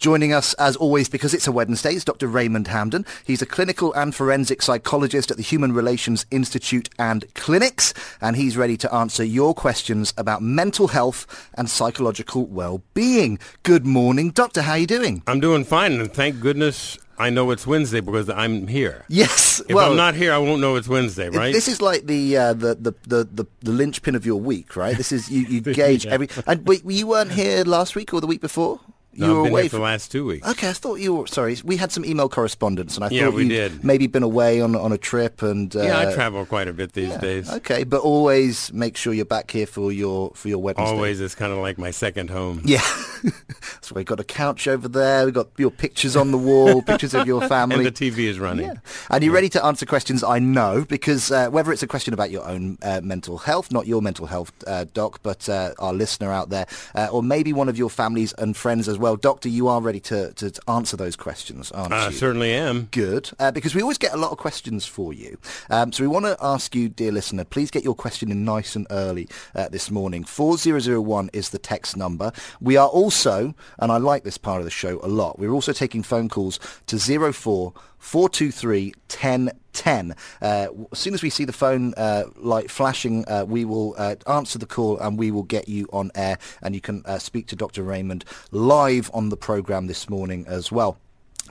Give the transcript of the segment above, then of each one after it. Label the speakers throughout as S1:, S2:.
S1: Joining us, as always, because it's a Wednesday, is Dr. Raymond Hamden. He's a clinical and forensic psychologist at the Human Relations Institute and Clinics, and he's ready to answer your questions about mental health and psychological well-being. Good morning, Doctor. How are you doing?
S2: I'm doing fine, and thank goodness I know it's Wednesday because I'm here.
S1: Yes.
S2: If well, I'm not here, I won't know it's Wednesday, right?
S1: This is like the uh, the, the, the, the, the linchpin of your week, right? This is you, you gauge yeah. every. And wait, you weren't here last week or the week before?
S2: You no, were away for the last two weeks.
S1: Okay, I thought you were. Sorry, we had some email correspondence, and I
S2: yeah,
S1: thought
S2: we
S1: you
S2: did.
S1: maybe been away on on a trip. And uh,
S2: yeah, I travel quite a bit these
S1: yeah,
S2: days.
S1: Okay, but always make sure you're back here for your for your Wednesday.
S2: Always, it's kind of like my second home.
S1: Yeah, so we've got a couch over there. We've got your pictures on the wall, pictures of your family,
S2: and the TV is running.
S1: Yeah. and you're ready to answer questions. I know because uh, whether it's a question about your own uh, mental health, not your mental health, uh, doc, but uh, our listener out there, uh, or maybe one of your families and friends as well, doctor, you are ready to, to answer those questions, aren't
S2: I
S1: you?
S2: certainly am.
S1: Good, uh, because we always get a lot of questions for you. Um, so we want to ask you, dear listener, please get your question in nice and early uh, this morning. 4001 is the text number. We are also, and I like this part of the show a lot, we're also taking phone calls to 04 423 1010. Uh, as soon as we see the phone uh, light flashing, uh, we will uh, answer the call and we will get you on air and you can uh, speak to Dr. Raymond live on the program this morning as well.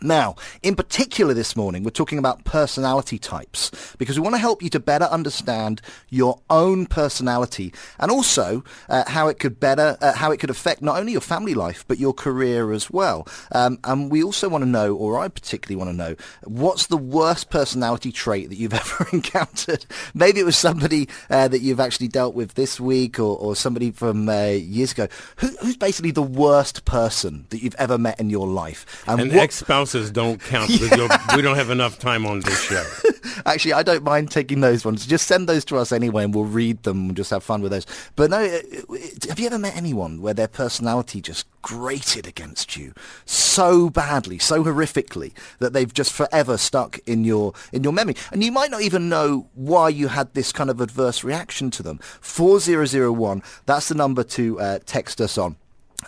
S1: Now, in particular this morning, we're talking about personality types because we want to help you to better understand your own personality and also uh, how it could better, uh, how it could affect not only your family life but your career as well. Um, and we also want to know, or I particularly want to know, what's the worst personality trait that you've ever encountered? Maybe it was somebody uh, that you've actually dealt with this week or, or somebody from uh, years ago. Who, who's basically the worst person that you've ever met in your life?
S2: And An what, ex-spouse don't count because we don't have enough time on this show.
S1: Actually, I don't mind taking those ones. Just send those to us anyway, and we'll read them and just have fun with those. But no, have you ever met anyone where their personality just grated against you so badly, so horrifically that they've just forever stuck in your in your memory, and you might not even know why you had this kind of adverse reaction to them? Four zero zero one. That's the number to uh, text us on.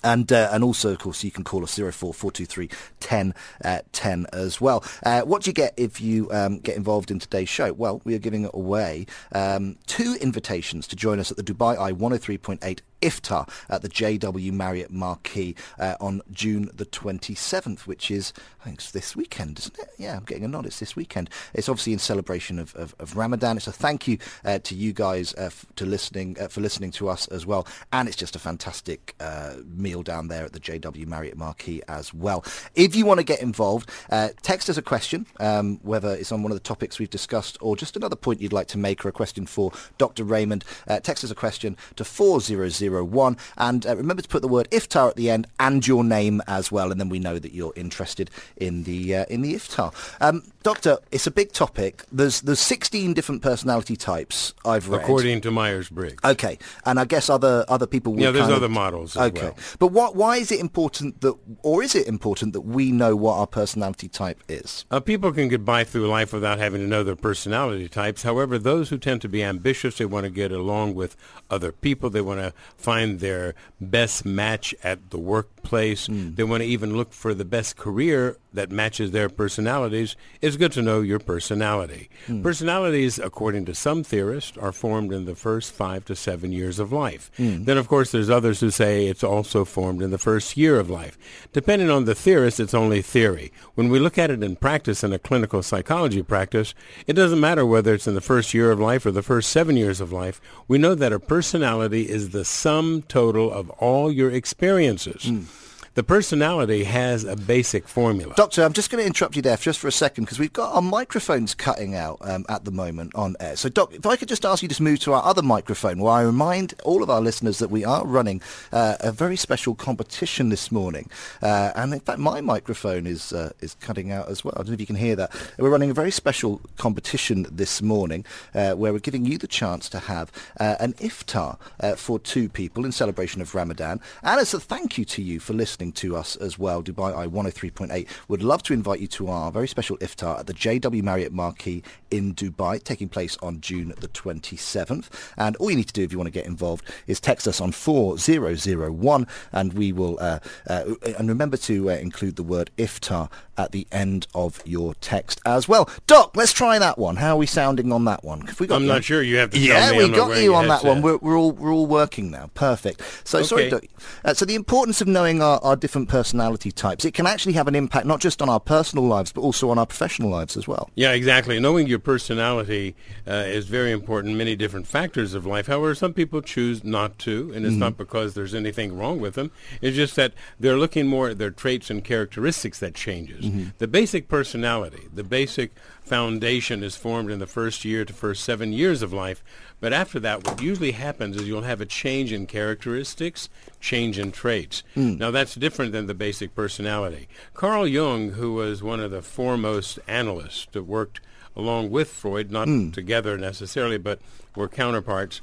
S1: And uh, and also, of course, you can call us 04423 10 uh, 10 as well. Uh, what do you get if you um, get involved in today's show? Well, we are giving away um, two invitations to join us at the Dubai Eye 103.8 iftar at the JW Marriott Marquis uh, on June the 27th, which is, I think it's this weekend, isn't it? Yeah, I'm getting a nod. It's this weekend. It's obviously in celebration of, of, of Ramadan. It's a thank you uh, to you guys uh, f- to listening uh, for listening to us as well. And it's just a fantastic uh, meal down there at the JW Marriott Marquis as well. If you want to get involved, uh, text us a question, um, whether it's on one of the topics we've discussed or just another point you'd like to make or a question for Dr. Raymond. text us a question to 4001 And uh, remember to put the word iftar at the end and your name as well, and then we know that you're interested in the uh, in the iftar. Um, Doctor, it's a big topic. There's there's 16 different personality types I've read.
S2: According to Myers-Briggs.
S1: Okay, and I guess other other people.
S2: yeah, there's
S1: other
S2: of, models.
S1: okay,
S2: well.
S1: But what? Why is it important that, or is it important that we know what our personality type is?
S2: Uh, people can get by through life without having to know their personality types. However, those who tend to be ambitious, they want to get along with other people. They want to find their best match at the workplace. Mm. They want to even look for the best career that matches their personalities. It's good to know your personality. Mm. Personalities, according to some theorists, are formed in the first five to seven years of life. Mm. Then, of course, there's others who say it's also formed in the first year of life. Depending on the theorist, it's only theory. When we look at it in practice, in a clinical psychology practice, it doesn't matter whether it's in the first year of life or the first seven years of life. We know that a personality is the sum total of all your experiences. Mm the personality has a basic formula.
S1: Doctor, I'm just going to interrupt you there for just for a second because we've got our microphones cutting out um, at the moment on air. So, Doc, if I could just ask you to move to our other microphone, where I remind all of our listeners that we are running uh, a very special competition this morning. Uh, and in fact, my microphone is uh, is cutting out as well. I don't know if you can hear that. We're running a very special competition this morning uh, where we're giving you the chance to have uh, an iftar uh, for two people in celebration of Ramadan. And as a thank you to you for listening listening to us as well, Dubai Eye 103.8, would love to invite you to our very special iftar at the JW Marriott Marquis in Dubai, taking place on June the 27th. And all you need to do if you want to get involved is text us on 4001 and we will, uh, uh, and remember to uh, include the word iftar at the end of your text as well. Doc, let's try that one. How are we sounding on that one?
S2: we got I'm you? not sure. You have to
S1: Yeah,
S2: we
S1: got you on that one. We're, we're, all we're all working now. Perfect. So okay. sorry, Doc. Uh, so the importance of knowing our, our different personality types. It can actually have an impact not just on our personal lives but also on our professional lives as well.
S2: Yeah, exactly. Knowing your personality uh, is very important. In many different factors of life. However, some people choose not to, and it's mm-hmm. not because there's anything wrong with them. It's just that they're looking more at their traits and characteristics that changes. Mm-hmm. The basic personality, the basic foundation is formed in the first year to first seven years of life. But after that, what usually happens is you'll have a change in characteristics, change in traits. Mm. Now, that's different than the basic personality. Carl Jung, who was one of the foremost analysts that worked along with Freud, not mm. together necessarily, but were counterparts,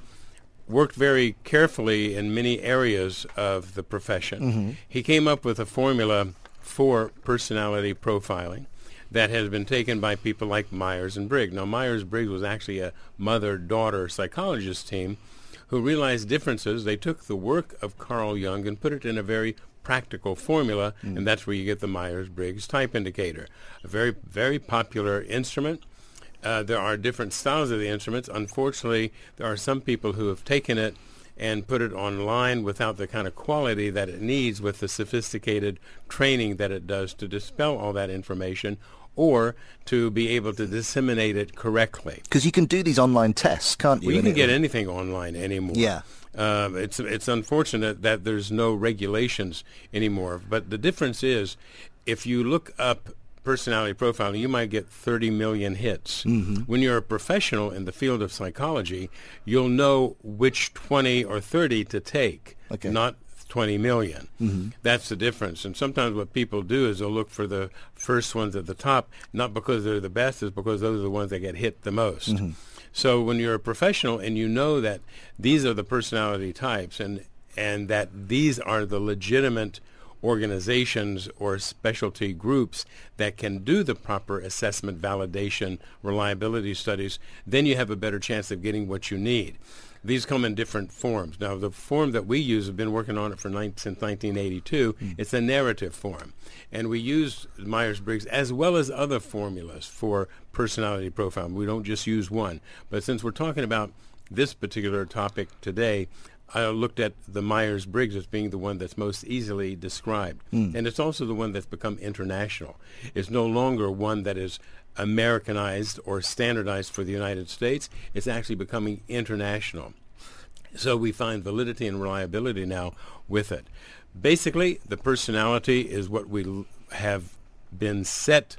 S2: worked very carefully in many areas of the profession. Mm-hmm. He came up with a formula for personality profiling that has been taken by people like Myers and Briggs. Now, Myers Briggs was actually a mother-daughter psychologist team who realized differences. They took the work of Carl Jung and put it in a very practical formula, mm. and that's where you get the Myers-Briggs type indicator. A very, very popular instrument. Uh, there are different styles of the instruments. Unfortunately, there are some people who have taken it and put it online without the kind of quality that it needs with the sophisticated training that it does to dispel all that information or to be able to disseminate it correctly.
S1: Because you can do these online tests, can't you?
S2: Well, you can get anything online anymore.
S1: Yeah.
S2: Uh, it's it's unfortunate that there's no regulations anymore. But the difference is, if you look up personality profiling, you might get 30 million hits. Mm-hmm. When you're a professional in the field of psychology, you'll know which 20 or 30 to take, okay. not 20 million. Mm-hmm. That's the difference. And sometimes what people do is they'll look for the first ones at the top, not because they're the best, it's because those are the ones that get hit the most. Mm-hmm. So when you're a professional and you know that these are the personality types and and that these are the legitimate organizations or specialty groups that can do the proper assessment, validation, reliability studies, then you have a better chance of getting what you need. These come in different forms. Now, the form that we use, have been working on it for since 1982. Mm. It's a narrative form. And we use Myers-Briggs as well as other formulas for personality profile. We don't just use one. But since we're talking about this particular topic today, I looked at the Myers-Briggs as being the one that's most easily described. Mm. And it's also the one that's become international. It's no longer one that is Americanized or standardized for the United States. It's actually becoming international. So we find validity and reliability now with it. Basically, the personality is what we have been set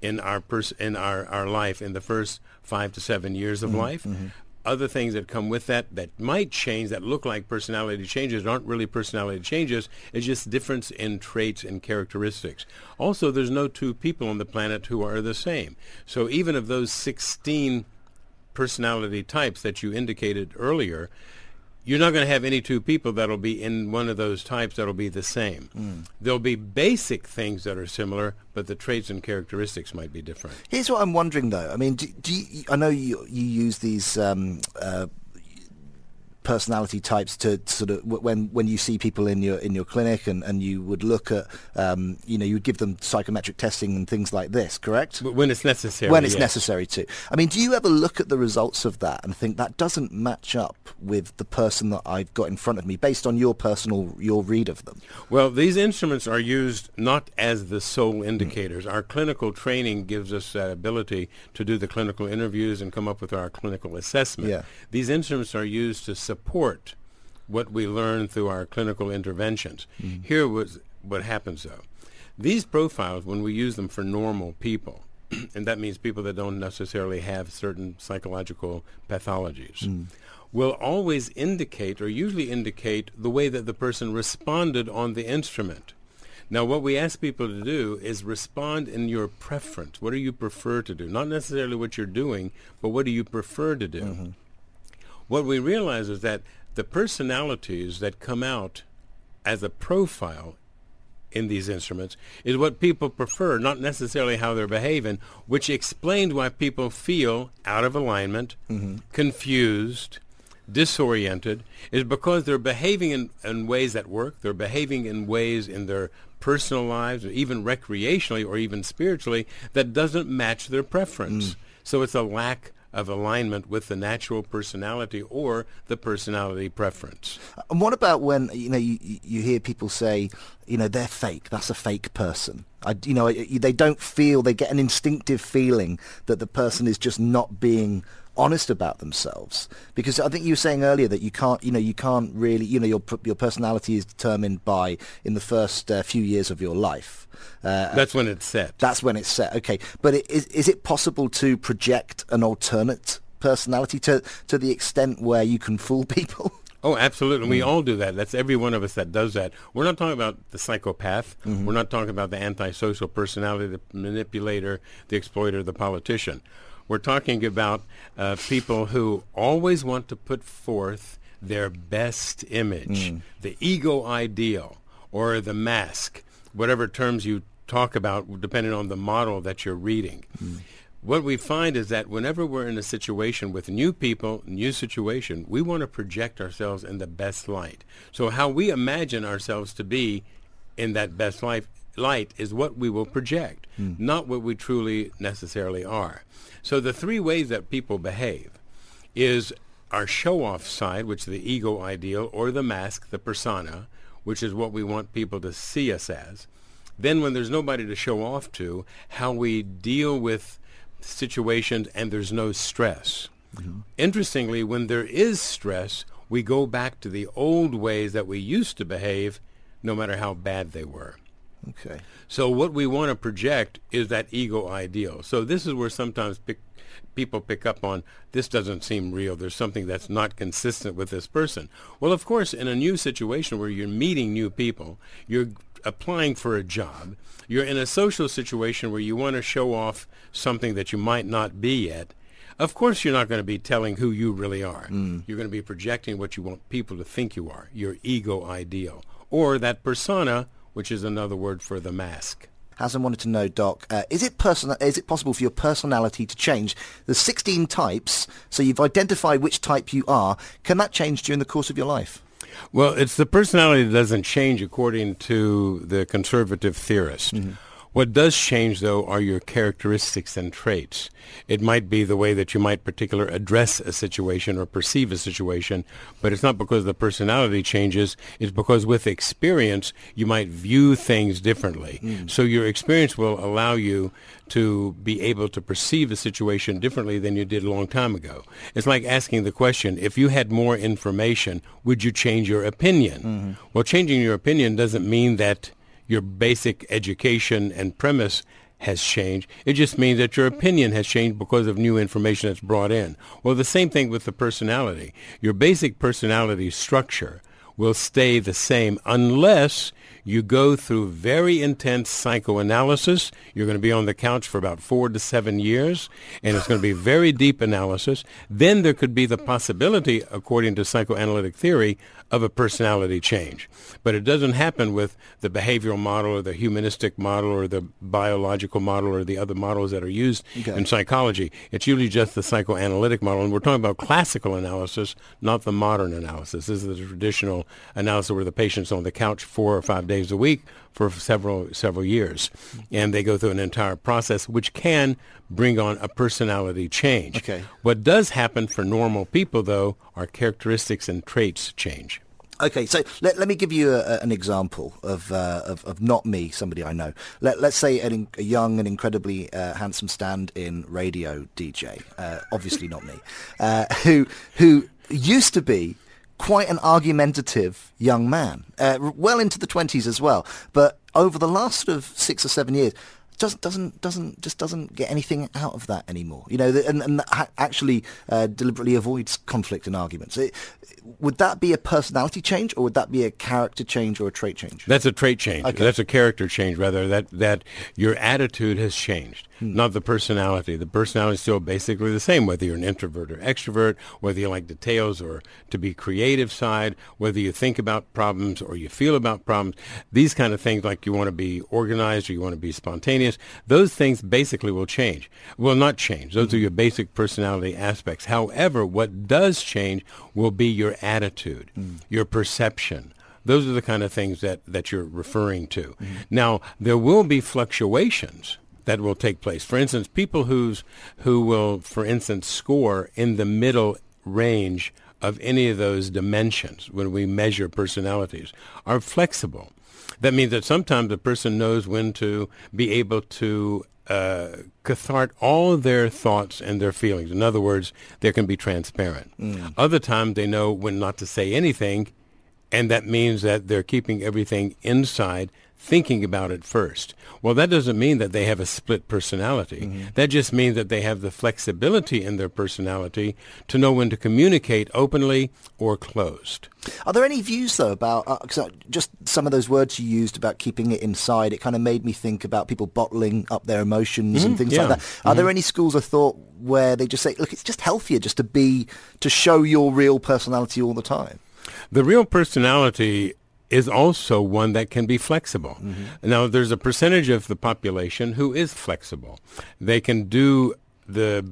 S2: in our pers- in our, our life in the first five to seven years of mm-hmm, life. Mm-hmm other things that come with that that might change that look like personality changes aren't really personality changes. It's just difference in traits and characteristics. Also, there's no two people on the planet who are the same. So even of those 16 personality types that you indicated earlier, you're not going to have any two people that'll be in one of those types that'll be the same. Mm. There'll be basic things that are similar, but the traits and characteristics might be different.
S1: Here's what I'm wondering, though. I mean, do, do you, I know you, you use these um, uh, personality types to sort of when when you see people in your in your clinic and, and you would look at um, you know you would give them psychometric testing and things like this correct
S2: when it's necessary
S1: when it's
S2: yes.
S1: necessary to I mean do you ever look at the results of that and think that doesn't match up with the person that I've got in front of me based on your personal your read of them
S2: well these instruments are used not as the sole indicators mm. our clinical training gives us that ability to do the clinical interviews and come up with our clinical assessment yeah. these instruments are used to support what we learn through our clinical interventions. Mm-hmm. Here was what happens though. These profiles, when we use them for normal people, and that means people that don't necessarily have certain psychological pathologies, mm. will always indicate or usually indicate the way that the person responded on the instrument. Now, what we ask people to do is respond in your preference. What do you prefer to do? Not necessarily what you're doing, but what do you prefer to do? Mm-hmm what we realize is that the personalities that come out as a profile in these instruments is what people prefer, not necessarily how they're behaving, which explains why people feel out of alignment, mm-hmm. confused, disoriented, is because they're behaving in, in ways that work. They're behaving in ways in their personal lives, or even recreationally, or even spiritually, that doesn't match their preference. Mm. So it's a lack of alignment with the natural personality or the personality preference.
S1: And what about when you know you, you hear people say, you know, they're fake. That's a fake person. I, you know, they don't feel. They get an instinctive feeling that the person is just not being honest about themselves because I think you were saying earlier that you can't you know you can't really you know your your personality is determined by in the first uh, few years of your life
S2: uh, that's when it's set
S1: that's when it's set okay but it, is, is it possible to project an alternate personality to to the extent where you can fool people
S2: Oh, absolutely. Mm. We all do that. That's every one of us that does that. We're not talking about the psychopath. Mm-hmm. We're not talking about the antisocial personality, the manipulator, the exploiter, the politician. We're talking about uh, people who always want to put forth their best image, mm. the ego ideal or the mask, whatever terms you talk about, depending on the model that you're reading. Mm. What we find is that whenever we're in a situation with new people, new situation, we want to project ourselves in the best light. So how we imagine ourselves to be in that best life light is what we will project, mm. not what we truly necessarily are. So the three ways that people behave is our show-off side, which is the ego ideal, or the mask, the persona, which is what we want people to see us as. Then when there's nobody to show off to, how we deal with situations and there's no stress. Mm-hmm. Interestingly, when there is stress, we go back to the old ways that we used to behave, no matter how bad they were.
S1: Okay.
S2: So what we want to project is that ego ideal. So this is where sometimes pick, people pick up on this doesn't seem real. There's something that's not consistent with this person. Well, of course, in a new situation where you're meeting new people, you're applying for a job, you're in a social situation where you want to show off something that you might not be yet. Of course, you're not going to be telling who you really are. Mm. You're going to be projecting what you want people to think you are, your ego ideal, or that persona which is another word for the mask.
S1: Hassan wanted to know, Doc, uh, is it person- is it possible for your personality to change? There's 16 types, so you've identified which type you are. Can that change during the course of your life?
S2: Well, it's the personality that doesn't change according to the conservative theorist. Mm-hmm. What does change, though, are your characteristics and traits. It might be the way that you might particular address a situation or perceive a situation, but it's not because the personality changes. It's because with experience, you might view things differently. Mm. So your experience will allow you to be able to perceive a situation differently than you did a long time ago. It's like asking the question, if you had more information, would you change your opinion? Mm-hmm. Well, changing your opinion doesn't mean that your basic education and premise has changed. It just means that your opinion has changed because of new information that's brought in. Well, the same thing with the personality. Your basic personality structure will stay the same unless you go through very intense psychoanalysis. You're going to be on the couch for about four to seven years, and it's going to be very deep analysis. Then there could be the possibility, according to psychoanalytic theory, of a personality change. But it doesn't happen with the behavioral model or the humanistic model or the biological model or the other models that are used okay. in psychology. It's usually just the psychoanalytic model. And we're talking about classical analysis, not the modern analysis. This is the traditional analysis where the patient's on the couch four or five days a week for several several years, and they go through an entire process which can bring on a personality change.
S1: Okay.
S2: What does happen for normal people, though, are characteristics and traits change.
S1: Okay, so let, let me give you a, an example of, uh, of, of not me, somebody I know. Let, let's say an, a young and incredibly uh, handsome stand-in radio DJ, uh, obviously not me, uh, who who used to be quite an argumentative young man, uh, well into the 20s as well. But over the last sort of six or seven years, doesn't doesn't doesn't just doesn't get anything out of that anymore. You know, and, and that actually uh, deliberately avoids conflict and arguments. It, would that be a personality change, or would that be a character change or a trait change?
S2: That's a trait change. Okay. That's a character change, rather. That that your attitude has changed, hmm. not the personality. The personality is still basically the same, whether you're an introvert or extrovert, whether you like details or to be creative side, whether you think about problems or you feel about problems. These kind of things, like you want to be organized or you want to be spontaneous, those things basically will change. Will not change. Those are your basic personality aspects. However, what does change will be your attitude, mm. your perception. Those are the kind of things that, that you're referring to. Mm. Now, there will be fluctuations that will take place. For instance, people who's, who will, for instance, score in the middle range of any of those dimensions when we measure personalities are flexible. That means that sometimes a person knows when to be able to uh, cathart all their thoughts and their feelings. In other words, they can be transparent. Mm. Other times they know when not to say anything, and that means that they're keeping everything inside thinking about it first. Well, that doesn't mean that they have a split personality. Mm-hmm. That just means that they have the flexibility in their personality to know when to communicate openly or closed.
S1: Are there any views though about uh, just some of those words you used about keeping it inside? It kind of made me think about people bottling up their emotions mm-hmm, and things yeah. like that. Are mm-hmm. there any schools of thought where they just say, "Look, it's just healthier just to be to show your real personality all the time"?
S2: The real personality is also one that can be flexible. Mm-hmm. Now, there's a percentage of the population who is flexible. They can do the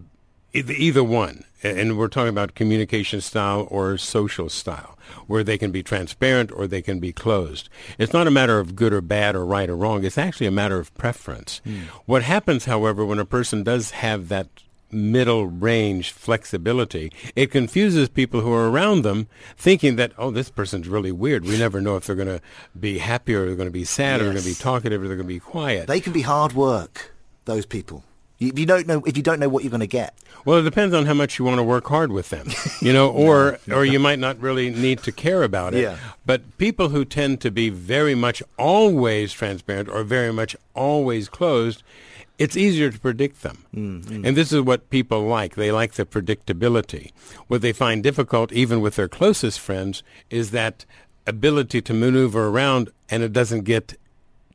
S2: either one, and we're talking about communication style or social style, where they can be transparent or they can be closed. It's not a matter of good or bad or right or wrong. It's actually a matter of preference. Mm. What happens, however, when a person does have that middle range flexibility. It confuses people who are around them thinking that, oh, this person's really weird. We never know if they're going to be happy or they're going to be sad yes. or they're going to be talkative or they're going to be quiet.
S1: They can be hard work, those people. If you don't know, if you don't know what you're going to get.
S2: Well, it depends on how much you want to work hard with them, you know, or no, or you might not really need to care about it. Yeah. But people who tend to be very much always transparent or very much always closed, it's easier to predict them. Mm-hmm. And this is what people like. They like the predictability. What they find difficult, even with their closest friends, is that ability to maneuver around and it doesn't get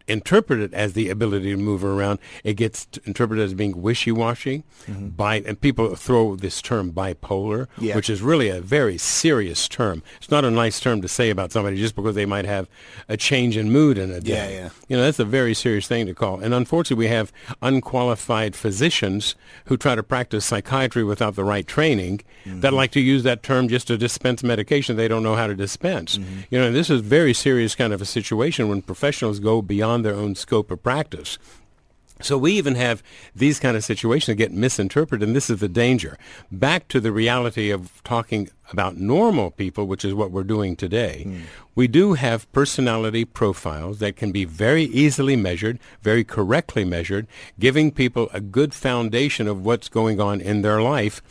S2: interpreted as the ability to move around. It gets interpreted as being wishy-washy. Mm-hmm. Bi- and people throw this term bipolar, yeah. which is really a very serious term. It's not a nice term to say about somebody just because they might have a change in mood in a day.
S1: Yeah, yeah.
S2: You know, that's a very serious thing to call. And unfortunately, we have unqualified physicians who try to practice psychiatry without the right training mm-hmm. that like to use that term just to dispense medication they don't know how to dispense. Mm-hmm. You know, this is very serious kind of a situation when professionals go beyond beyond their own scope of practice. So we even have these kind of situations that get misinterpreted, and this is the danger. Back to the reality of talking about normal people, which is what we're doing today. Mm. We do have personality profiles that can be very easily measured, very correctly measured, giving people a good foundation of what's going on in their life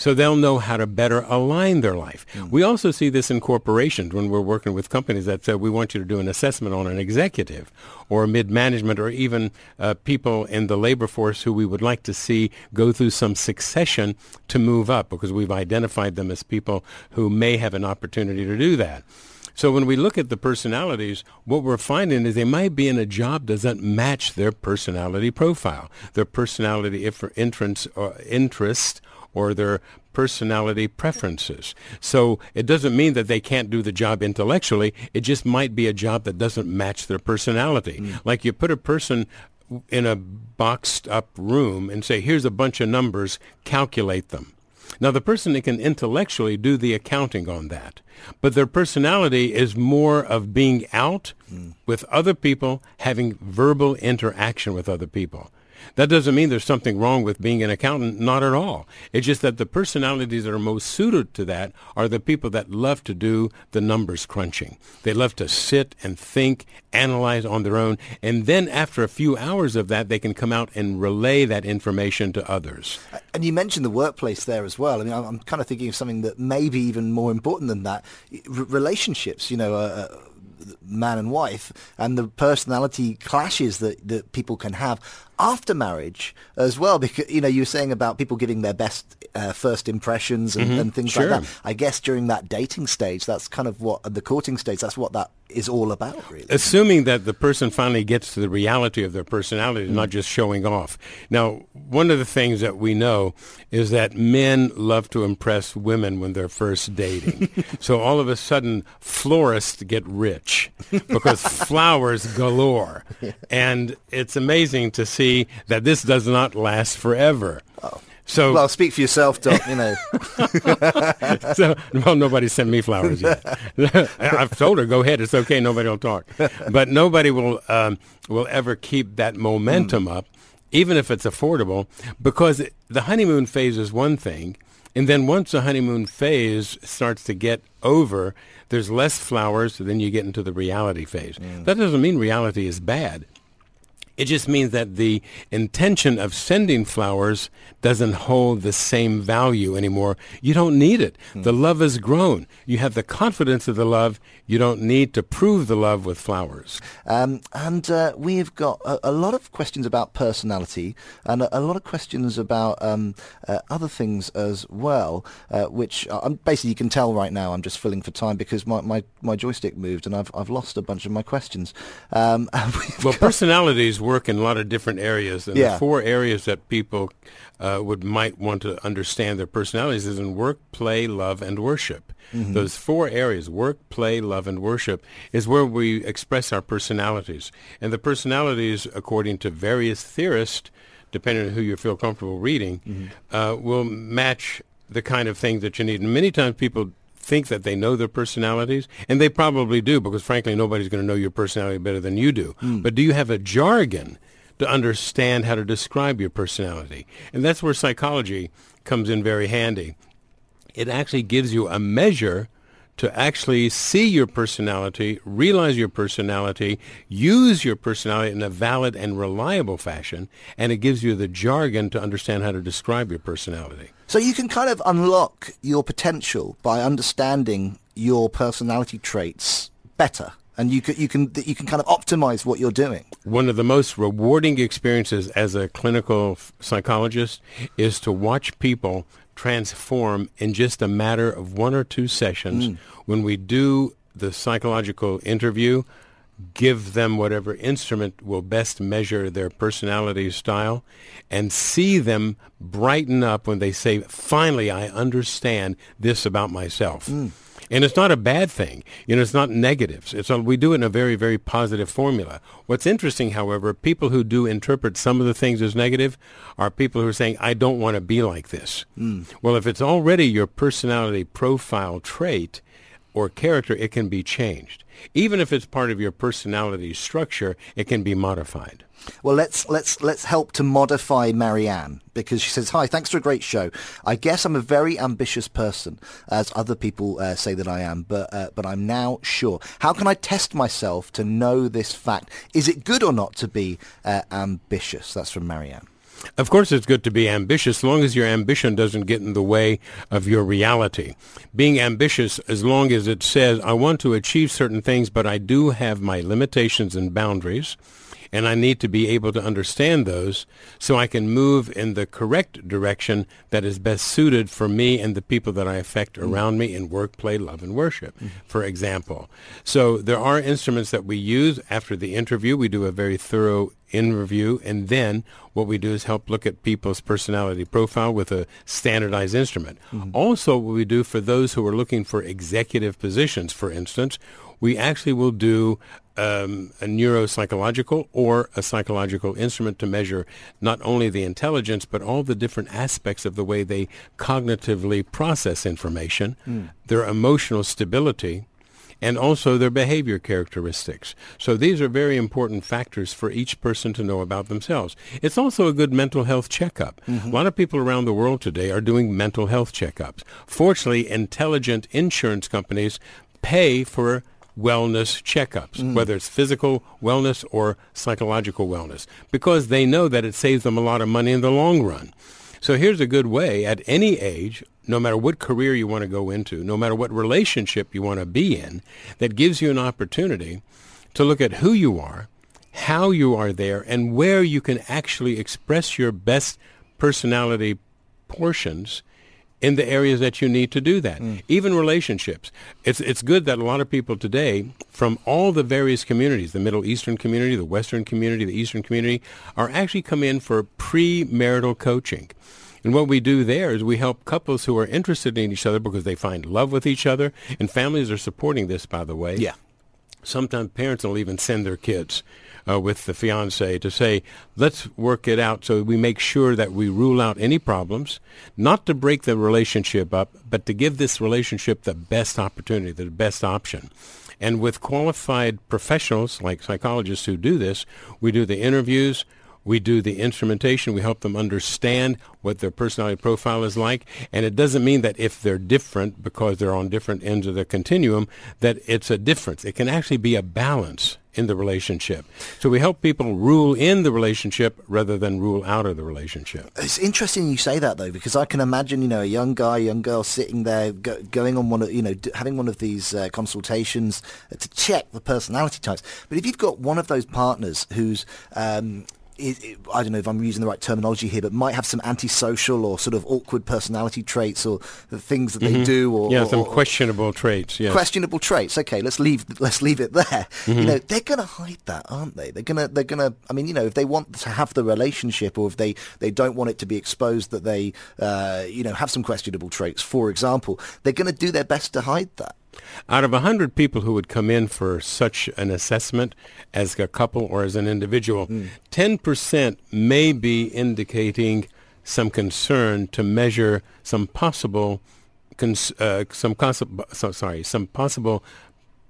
S2: so they'll know how to better align their life. Mm-hmm. We also see this in corporations when we're working with companies that say, we want you to do an assessment on an executive or mid-management or even uh, people in the labor force who we would like to see go through some succession to move up because we've identified them as people who may have an opportunity to do that. So when we look at the personalities, what we're finding is they might be in a job that doesn't match their personality profile, their personality if for interest, or interest or their personality preferences. So it doesn't mean that they can't do the job intellectually. It just might be a job that doesn't match their personality. Mm. Like you put a person in a boxed up room and say, here's a bunch of numbers, calculate them. Now, the person that can intellectually do the accounting on that, but their personality is more of being out mm. with other people, having verbal interaction with other people. That doesn't mean there's something wrong with being an accountant, not at all. It's just that the personalities that are most suited to that are the people that love to do the numbers crunching. They love to sit and think, analyze on their own, and then after a few hours of that, they can come out and relay that information to others.
S1: And you mentioned the workplace there as well. I mean, I'm kind of thinking of something that may be even more important than that. Relationships, you know, uh, man and wife and the personality clashes that, that people can have after marriage as well, because you know you were saying about people giving their best uh, first impressions and, and things
S2: Sure.
S1: like that. I guess during that dating stage, that's kind of what the courting stage. That's what that is all about, really.
S2: assuming that the person finally gets to the reality of their personality, not just showing off. Now, one of the things that we know is that men love to impress women when they're first dating. so all of a sudden, florists get rich because flowers galore. And it's amazing to see that this does not last forever. So,
S1: Well, speak for yourself, Doc. You know,
S2: so, well, nobody sent me flowers yet. I've told her, go ahead, it's okay, nobody will talk. But nobody will um, will ever keep that momentum up, even if it's affordable, because the honeymoon phase is one thing, and then once the honeymoon phase starts to get over, there's less flowers, then you get into the reality phase. That doesn't mean reality is bad. It just means that the intention of sending flowers doesn't hold the same value anymore. You don't need it. The love has grown. You have the confidence of the love. You don't need to prove the love with flowers.
S1: Um, and uh, we've got a, a lot of questions about personality and a, a lot of questions about um, uh, other things as well, uh, which I'm, basically you can tell right now I'm just filling for time because my, my, my joystick moved and I've, I've lost a bunch of my questions. Um,
S2: Well,
S1: got-
S2: personalities work in a lot of different areas, and
S1: Yeah.
S2: the four areas that people uh, would might want to understand their personalities is in work, play, love, and worship. Those four areas, work, play, love, and worship, is where we express our personalities. And the personalities, according to various theorists, depending on who you feel comfortable reading, uh, will match the kind of thing that you need. And many times people think that they know their personalities, and they probably do, because frankly, nobody's going to know your personality better than you do. Hmm. But do you have a jargon to understand how to describe your personality? And that's where psychology comes in very handy. It actually gives you a measure to actually see your personality, realize your personality, use your personality in a valid and reliable fashion, and it gives you the jargon to understand how to describe your personality.
S1: so you can kind of unlock your potential by understanding your personality traits better. And you can, you can you can kind of optimize what you're doing.
S2: One of the most rewarding experiences as a clinical psychologist is to watch people transform in just a matter of one or two sessions mm. when we do the psychological interview, give them whatever instrument will best measure their personality style, and see them brighten up when they say, finally, I understand this about myself. Mm. And it's not a bad thing. You know, it's not negatives. It's a, we do it in a very, very positive formula. What's interesting, however, people who do interpret some of the things as negative are people who are saying, I don't want to be like this. Hmm. Well, if it's already your personality profile trait or character, it can be changed. Even if it's part of your personality structure, it can be modified.
S1: Well, let's let's let's help to modify Marianne because she says, "Hi, thanks for a great show. I guess I'm a very ambitious person, as other people uh, say that I am, but uh, but I'm now sure. How can I test myself to know this fact? Is it good or not to be uh, ambitious?" That's from Marianne.
S2: Of course, it's good to be ambitious as long as your ambition doesn't get in the way of your reality. Being ambitious, as long as it says, I want to achieve certain things, but I do have my limitations and boundaries, and I need to be able to understand those so I can move in the correct direction that is best suited for me and the people that I affect mm-hmm. around me in work, play, love, and worship, mm-hmm. for example. So there are instruments that we use after the interview. We do a very thorough in review, and then what we do is help look at people's personality profile with a standardized instrument. Mm-hmm. Also, what we do for those who are looking for executive positions, for instance, we actually will do um, a neuropsychological or a psychological instrument to measure not only the intelligence but all the different aspects of the way they cognitively process information, their emotional stability, and also their behavior characteristics. So these are very important factors for each person to know about themselves. It's also a good mental health checkup. A lot of people around the world today are doing mental health checkups. Fortunately, intelligent insurance companies pay for wellness checkups, mm. whether it's physical wellness or psychological wellness, because they know that it saves them a lot of money in the long run. So here's a good way at any age, no matter what career you want to go into, no matter what relationship you want to be in, that gives you an opportunity to look at who you are how you are there and where you can actually express your best personality portions in the areas that you need to do that. Mm. Even relationships. It's it's good that a lot of people today from all the various communities, the Middle Eastern community, the Western community, the Eastern community, are actually come in for premarital coaching. And what we do there is we help couples who are interested in each other because they find love with each other, and families are supporting this, by the way.
S1: Yeah.
S2: Sometimes parents will even send their kids uh, with the fiance to say, let's work it out so we make sure that we rule out any problems, not to break the relationship up, but to give this relationship the best opportunity, the best option. And with qualified professionals like psychologists who do this, we do the interviews, we do the instrumentation. We help them understand what their personality profile is like. And it doesn't mean that if they're different because they're on different ends of the continuum, that it's a difference. It can actually be a balance in the relationship. So we help people rule in the relationship rather than rule out of the relationship.
S1: It's interesting you say that though, because I can imagine, you know, a young guy, young girl sitting there go, going on one of, you know, d- having one of these uh, consultations to check the personality types. But if you've got one of those partners who's, um, I don't know if I'm using the right terminology here, but might have some antisocial or sort of awkward personality traits or the things that mm-hmm. they do, or
S2: yeah,
S1: or,
S2: some
S1: or,
S2: questionable traits. Yes.
S1: questionable traits. Okay, let's leave let's leave it there. Mm-hmm. You know, they're going to hide that, aren't they? They're gonna they're gonna. I mean, you know, if they want to have the relationship, or if they they don't want it to be exposed that they uh, you know have some questionable traits, for example, they're going to do their best to hide that.
S2: Out of 100 people who would come in for such an assessment as a couple or as an individual, mm. 10% may be indicating some concern to measure some possible cons- uh, some so, sorry some possible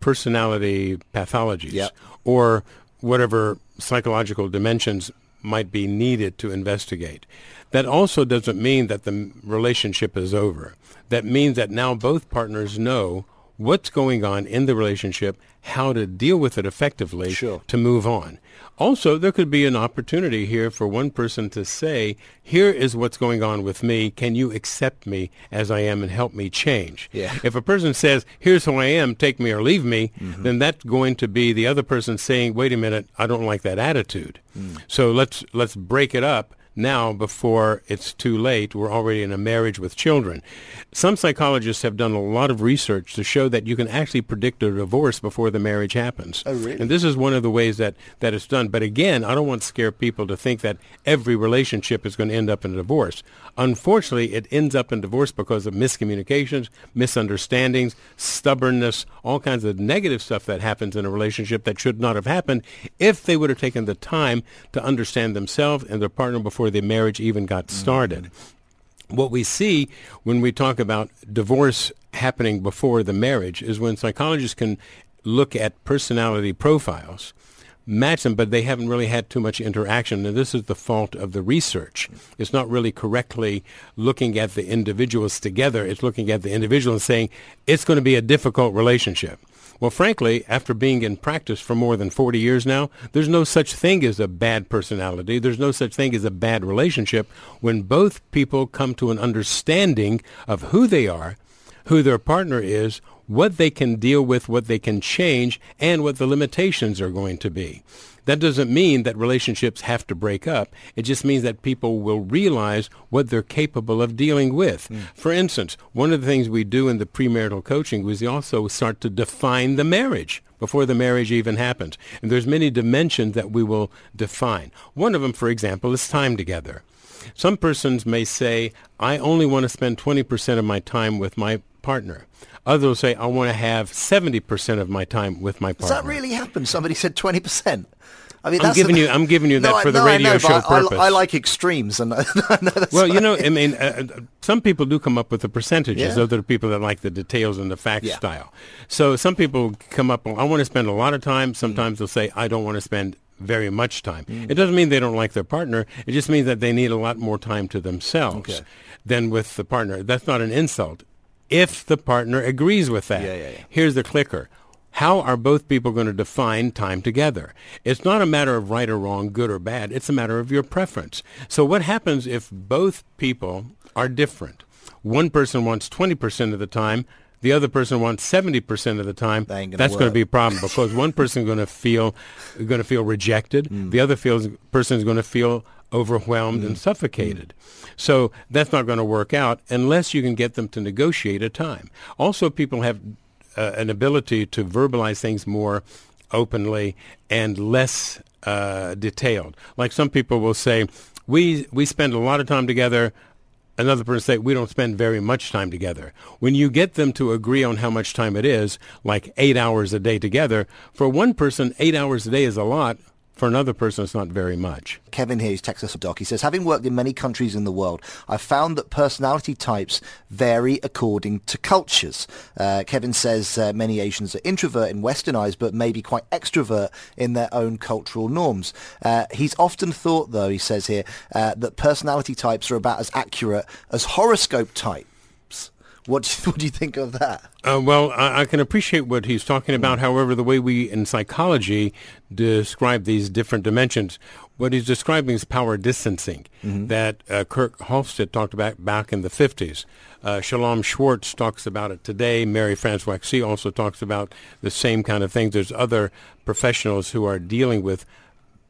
S2: personality pathologies
S1: yep.
S2: or whatever psychological dimensions might be needed to investigate. That also doesn't mean that the relationship is over. That means that now both partners know what's going on in the relationship, how to deal with it effectively
S1: sure.
S2: to move on. Also, there could be an opportunity here for one person to say, here is what's going on with me. Can you accept me as I am and help me change?
S1: Yeah.
S2: If a person says, here's who I am, take me or leave me, mm-hmm. then that's going to be the other person saying, wait a minute, I don't like that attitude. Mm. So let's, let's break it up now before it's too late. We're already in a marriage with children. Some psychologists have done a lot of research to show that you can actually predict a divorce before the marriage happens.
S1: Oh, really?
S2: And this is one of the ways that, that it's done. But again, I don't want to scare people to think that every relationship is going to end up in a divorce. Unfortunately, it ends up in divorce because of miscommunications, misunderstandings, stubbornness, all kinds of negative stuff that happens in a relationship that should not have happened if they would have taken the time to understand themselves and their partner before the marriage even got mm-hmm. started. Mm-hmm. What we see when we talk about divorce happening before the marriage is when psychologists can look at personality profiles match them, but they haven't really had too much interaction. And this is the fault of the research. It's not really correctly looking at the individuals together. It's looking at the individual and saying it's going to be a difficult relationship. Well, frankly, after being in practice for more than 40 years now, there's no such thing as a bad personality. There's no such thing as a bad relationship when both people come to an understanding of who they are, who their partner is, what they can deal with, what they can change, and what the limitations are going to be. That doesn't mean that relationships have to break up. It just means that people will realize what they're capable of dealing with. Mm. For instance, one of the things we do in the premarital coaching was we also start to define the marriage before the marriage even happens. And there's many dimensions that we will define. One of them, for example, is time together. Some persons may say, I only want to spend 20% of my time with my partner. Others will say, I want to have 70% of my time with my partner.
S1: Does that really happen? Somebody said 20%. I
S2: mean, I'm giving you, I'm giving you that
S1: no,
S2: for the
S1: no,
S2: radio
S1: know,
S2: show purpose.
S1: I, I, like extremes, and
S2: well, you know, I mean, uh, uh, some people do come up with the percentages. Yeah. Other people that like the details and the facts yeah. style. So some people come up. I want to spend a lot of time. Sometimes mm. they'll say, I don't want to spend very much time. Mm. It doesn't mean they don't like their partner. It just means that they need a lot more time to themselves
S1: okay.
S2: than with the partner. That's not an insult if the partner agrees with that.
S1: Yeah, yeah, yeah.
S2: Here's the clicker. How are both people going to define time together? It's not a matter of right or wrong, good or bad. It's a matter of your preference. So what happens if both people are different? One person wants 20% of the time, the other person wants 70% of the time,
S1: That
S2: that's going to be a problem because one person is going to feel going to feel rejected,
S1: Mm.
S2: the other feels person is going to feel overwhelmed and suffocated. So that's not going to work out unless you can get them to negotiate a time. Also, people have uh, an ability to verbalize things more openly and less uh, detailed. Like some people will say, "We we spend a lot of time together." Another person say, "We don't spend very much time together." When you get them to agree on how much time it is, like eight hours a day together, for one person, eight hours a day is a lot. For another person, it's not very much.
S1: Kevin here, he's a doc. He says, having worked in many countries in the world, I've found that personality types vary according to cultures. Uh, Kevin says uh, many Asians are introvert in Western eyes, but maybe quite extrovert in their own cultural norms. Uh, he's often thought, though, he says here, uh, that personality types are about as accurate as horoscope types. What do you, what do you think of that?
S2: Uh, well, I, I can appreciate what he's talking about. However, the way we in psychology describe these different dimensions, what he's describing is power distancing that uh, Kirk Hofstede talked about back in the 50s. Uh, Shalom Schwartz talks about it today. Marie-France Waxin also talks about the same kind of things. There's other professionals who are dealing with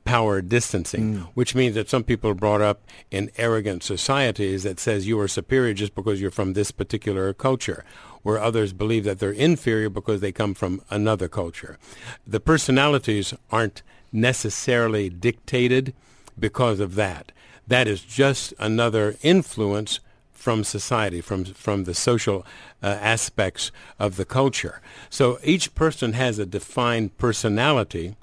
S2: power distancing, which means that some people are brought up in arrogant societies that says you are superior just because you're from this particular culture, where others believe that they're inferior because they come from another culture. The personalities aren't necessarily dictated because of that. That is just another influence from society, from from the social uh, aspects of the culture. So each person has a defined personality,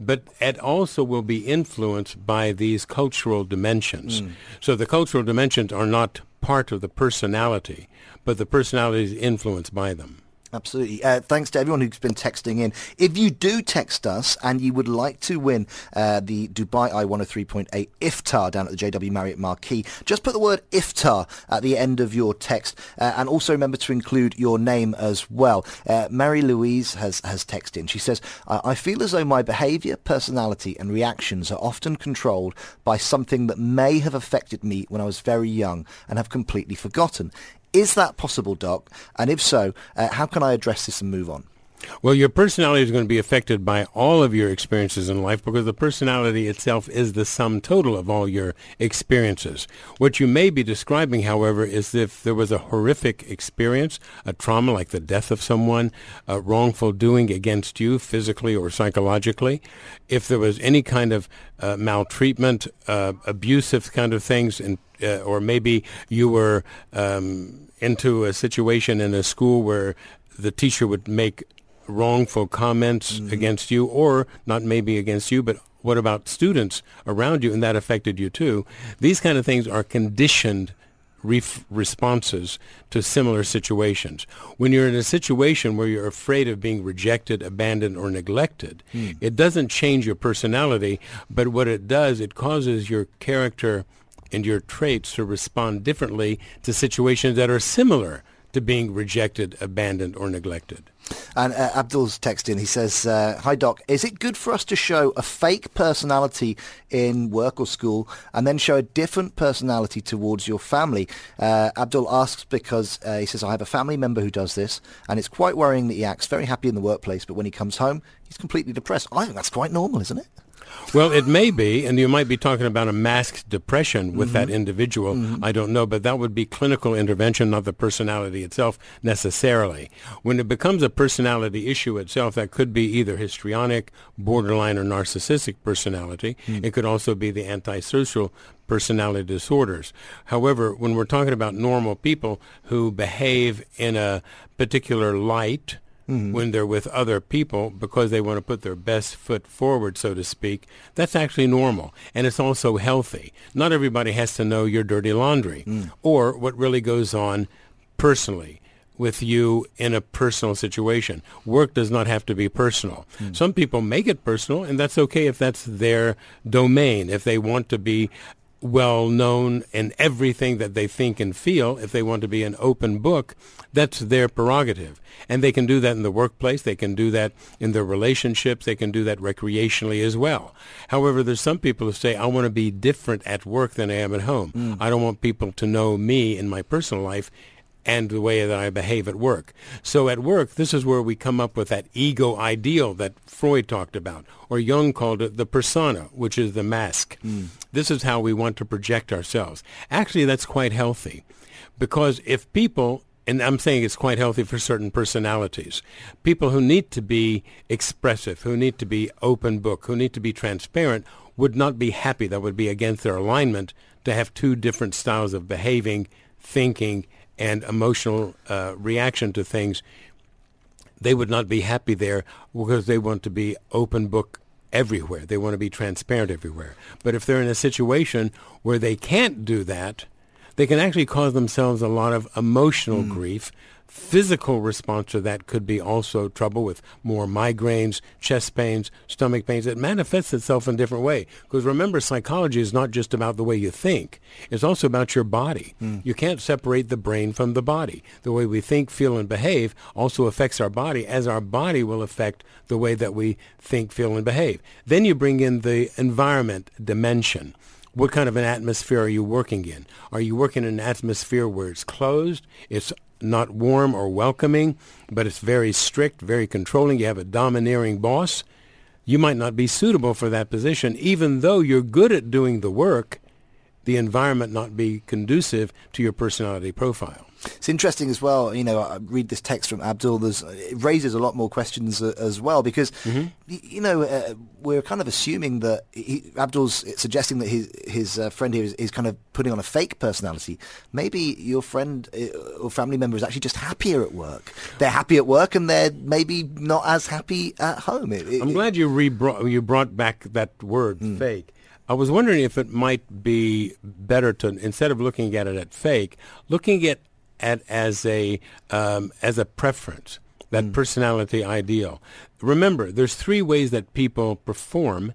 S2: but it also will be influenced by these cultural dimensions. Mm. So the cultural dimensions are not part of the personality, but the personality is influenced by them.
S1: Absolutely. Uh, thanks to everyone who's been texting in. If you do text us and you would like to win uh, the Dubai Eye 103.8 iftar down at the JW Marriott Marquis, just put the word iftar at the end of your text uh, and also remember to include your name as well. Uh, Mary Louise has, has texted in. She says, I feel as though my behaviour, personality and reactions are often controlled by something that may have affected me when I was very young and have completely forgotten. Is that possible, Doc? And if so, uh, how can I address this and move on?
S2: Well, your personality is going to be affected by all of your experiences in life because the personality itself is the sum total of all your experiences. What you may be describing, however, is if there was a horrific experience, a trauma like the death of someone, a wrongful doing against you physically or psychologically, if there was any kind of uh, maltreatment, uh, abusive kind of things, and, uh, or maybe you were um, into a situation in a school where the teacher would make wrongful comments against you or not maybe against you but what about students around you? And that affected you too. These kind of things are conditioned ref- responses to similar situations. When you're in a situation where you're afraid of being rejected abandoned or neglected it doesn't change your personality but what it does it causes your character and your traits to respond differently to situations that are similar to being rejected, abandoned, or neglected.
S1: And uh, Abdul's texting. He says, uh, "Hi Doc, is it good for us to show a fake personality in work or school, and then show a different personality towards your family?" Uh, Abdul asks because uh, he says, "I have a family member who does this, and it's quite worrying that he acts very happy in the workplace, but when he comes home, he's completely depressed. I think that's quite normal, isn't it?"
S2: Well, it may be, and you might be talking about a masked depression with that mm-hmm. individual. Mm-hmm. I don't know, but that would be clinical intervention, not the personality itself necessarily. When it becomes a personality issue itself, that could be either histrionic, borderline, or narcissistic personality. Mm. It could also be the antisocial personality disorders. However, when we're talking about normal people who behave in a particular light, Mm-hmm. when they're with other people because they want to put their best foot forward, so to speak, that's actually normal. And it's also healthy. Not everybody has to know your dirty laundry mm. or what really goes on personally with you in a personal situation. Work does not have to be personal. Mm. Some people make it personal, and that's okay if that's their domain. If they want to be well known in everything that they think and feel, if they want to be an open book, that's their prerogative. And they can do that in the workplace. They can do that in their relationships. They can do that recreationally as well. However, there's some people who say, I want to be different at work than I am at home. Mm. I don't want people to know me in my personal life and the way that I behave at work. So at work, this is where we come up with that ego ideal that Freud talked about, or Jung called it the persona, which is the mask. Mm. This is how we want to project ourselves. Actually, that's quite healthy because if people and I'm saying it's quite healthy for certain personalities. People who need to be expressive, who need to be open book, who need to be transparent, would not be happy. That would be against their alignment to have two different styles of behaving, thinking, and emotional uh, reaction to things, they would not be happy there because they want to be open book everywhere. They want to be transparent everywhere. But if they're in a situation where they can't do that, they can actually cause themselves a lot of emotional mm. grief physical response to that could be also trouble with more migraines, chest pains, stomach pains. It manifests itself in a different way. Because remember, psychology is not just about the way you think. It's also about your body. Mm. You can't separate the brain from the body. The way we think, feel, and behave also affects our body, as our body will affect the way that we think, feel, and behave. Then you bring in the environment dimension. What kind of an atmosphere are you working in? Are you working in an atmosphere where it's closed, it's not warm or welcoming, but it's very strict, very controlling. You have a domineering boss. You might not be suitable for that position, even though you're good at doing the work, the environment not be conducive to your personality profile.
S1: It's interesting as well. You know, I read this text from Abdul. There's, it raises a lot more questions uh, as well because, mm-hmm. you know, uh, we're kind of assuming that he, Abdul's suggesting that his his uh, friend here is, is, kind of putting on a fake personality. Maybe your friend uh, or family member is actually just happier at work. They're happy at work and they're maybe not as happy at home. It,
S2: it, I'm glad you re you brought back that word mm. fake. I was wondering if it might be better to instead of looking at it at fake, looking at at as a um, as a preference, that mm. personality ideal. Remember, there's three ways that people perform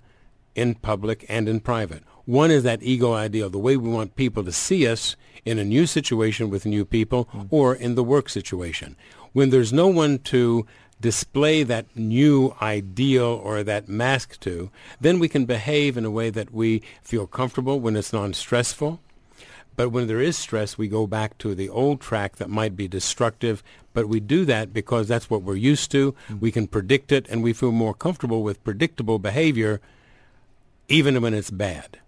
S2: in public and in private. One is that ego ideal, the way we want people to see us in a new situation with new people mm. or in the work situation. When there's no one to display that new ideal or that mask to, then we can behave in a way that we feel comfortable when it's non-stressful but when there is stress, we go back to the old track that might be destructive. But we do that because that's what we're used to. Mm-hmm. We can predict it, and we feel more comfortable with predictable behavior, even when it's bad.